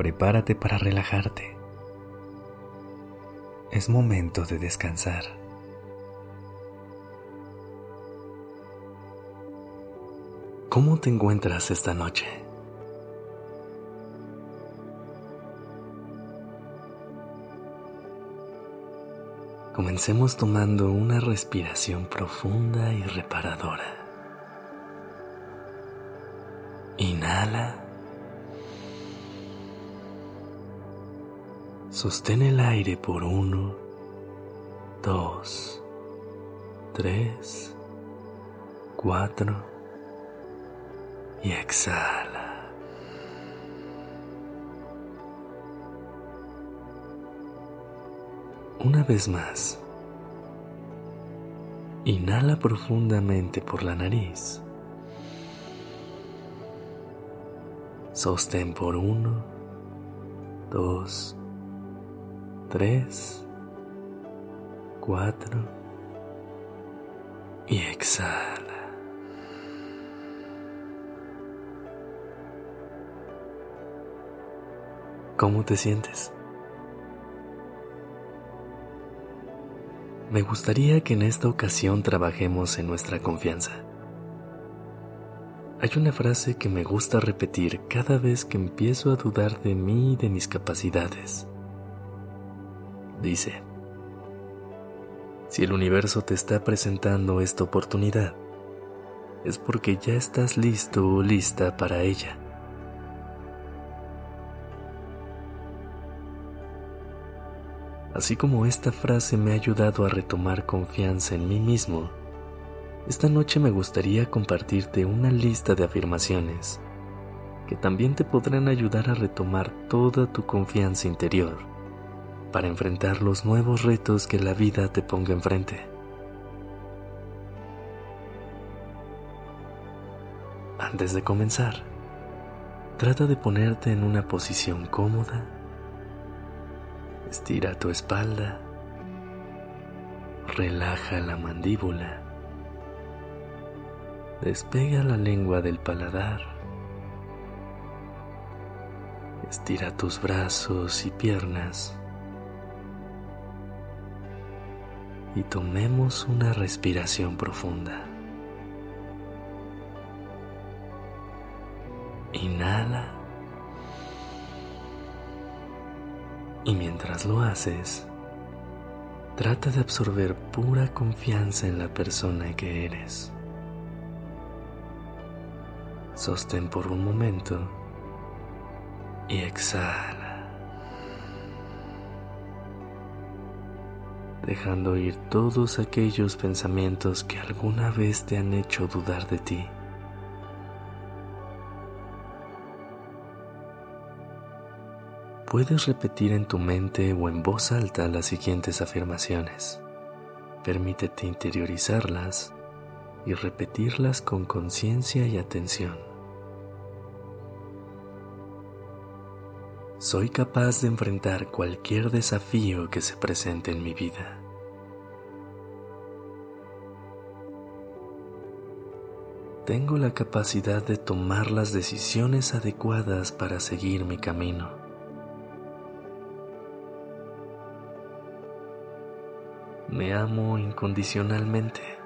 Prepárate para relajarte. Es momento de descansar. ¿Cómo te encuentras esta noche? Comencemos tomando una respiración profunda y reparadora. Inhala. Sostén el aire por uno, dos, tres, cuatro y exhala. Una vez más. Inhala profundamente por la nariz. Sostén por uno, dos, tres, cuatro y exhala. ¿Cómo te sientes? Me gustaría que en esta ocasión trabajemos en nuestra confianza. Hay una frase que me gusta repetir cada vez que empiezo a dudar de mí y de mis capacidades. Dice, si el universo te está presentando esta oportunidad, es porque ya estás listo o lista para ella. Así como esta frase me ha ayudado a retomar confianza en mí mismo, esta noche me gustaría compartirte una lista de afirmaciones que también te podrán ayudar a retomar toda tu confianza interior para enfrentar los nuevos retos que la vida te ponga enfrente. Antes de comenzar, trata de ponerte en una posición cómoda, estira tu espalda, relaja la mandíbula, Despega la lengua del paladar. Estira tus brazos y piernas. Y tomemos una respiración profunda. Inhala. Y mientras lo haces, trata de absorber pura confianza en la persona que eres. Sostén por un momento y exhala, dejando ir todos aquellos pensamientos que alguna vez te han hecho dudar de ti. Puedes repetir en tu mente o en voz alta las siguientes afirmaciones. Permítete interiorizarlas y repetirlas con conciencia y atención. Soy capaz de enfrentar cualquier desafío que se presente en mi vida. Tengo la capacidad de tomar las decisiones adecuadas para seguir mi camino. Me amo incondicionalmente.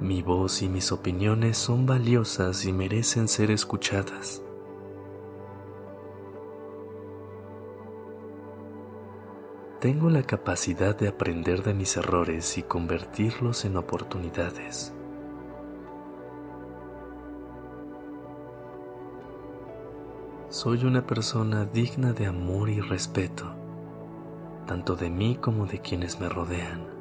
Mi voz y mis opiniones son valiosas y merecen ser escuchadas. Tengo la capacidad de aprender de mis errores y convertirlos en oportunidades. Soy una persona digna de amor y respeto, tanto de mí como de quienes me rodean.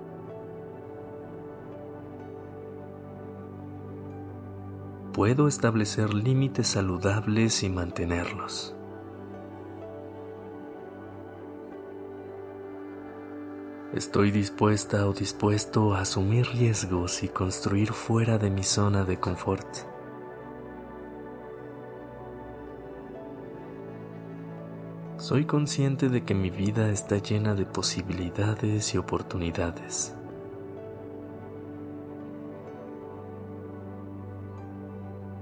Puedo establecer límites saludables y mantenerlos. Estoy dispuesta o dispuesto a asumir riesgos y construir fuera de mi zona de confort. Soy consciente de que mi vida está llena de posibilidades y oportunidades.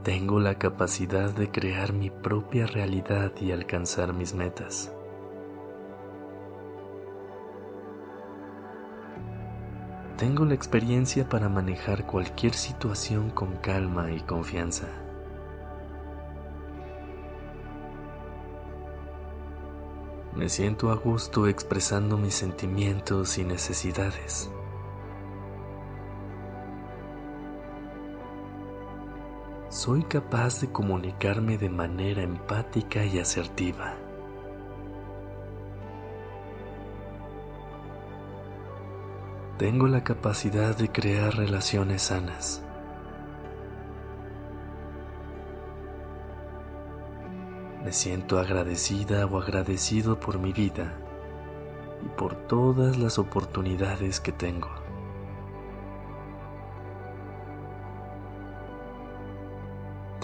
Tengo la capacidad de crear mi propia realidad y alcanzar mis metas. Tengo la experiencia para manejar cualquier situación con calma y confianza. Me siento a gusto expresando mis sentimientos y necesidades. Soy capaz de comunicarme de manera empática y asertiva. Tengo la capacidad de crear relaciones sanas. Me siento agradecida o agradecido por mi vida y por todas las oportunidades que tengo.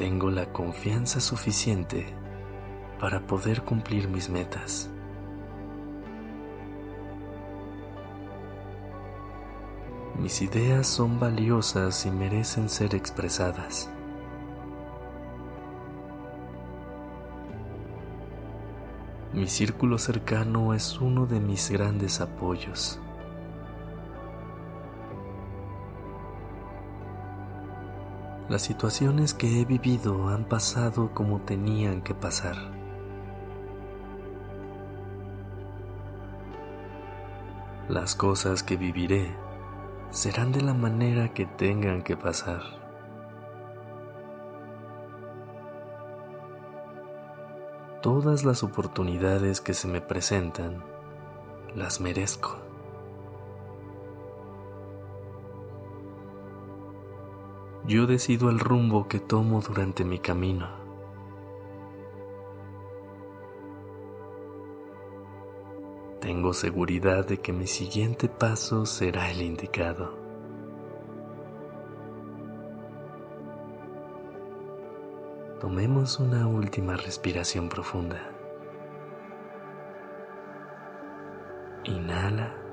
Tengo la confianza suficiente para poder cumplir mis metas. Mis ideas son valiosas y merecen ser expresadas. Mi círculo cercano es uno de mis grandes apoyos. Las situaciones que he vivido han pasado como tenían que pasar. Las cosas que viviré serán de la manera que tengan que pasar. Todas las oportunidades que se me presentan, las merezco. Yo decido el rumbo que tomo durante mi camino. Tengo seguridad de que mi siguiente paso será el indicado. Tomemos una última respiración profunda. Inhala.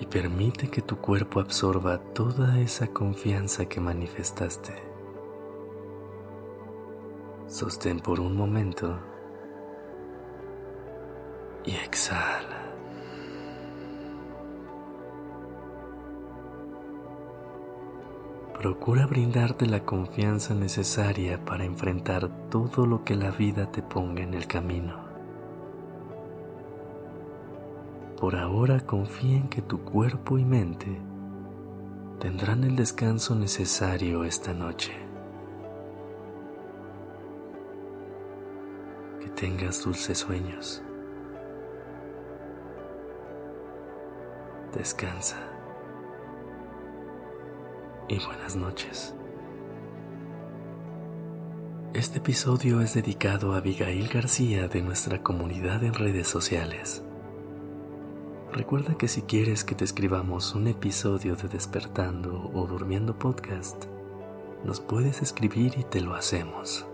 Y permite que tu cuerpo absorba toda esa confianza que manifestaste. Sostén por un momento y exhala. Procura brindarte la confianza necesaria para enfrentar todo lo que la vida te ponga en el camino. Por ahora confía en que tu cuerpo y mente tendrán el descanso necesario esta noche. Que tengas dulces sueños. descansa y buenas noches. Este episodio es dedicado a Abigail García de nuestra comunidad en redes sociales. Recuerda que si quieres que te escribamos un episodio de Despertando o Durmiendo Podcast, nos puedes escribir y te lo hacemos.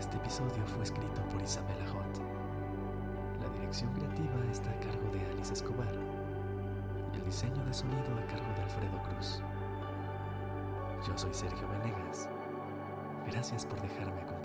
Este episodio fue escrito por Isabela Hot. La dirección creativa está a cargo de Alice Escobar y el diseño de sonido a cargo de Alfredo Cruz. Yo soy Sergio Venegas. Gracias por dejarme acompañar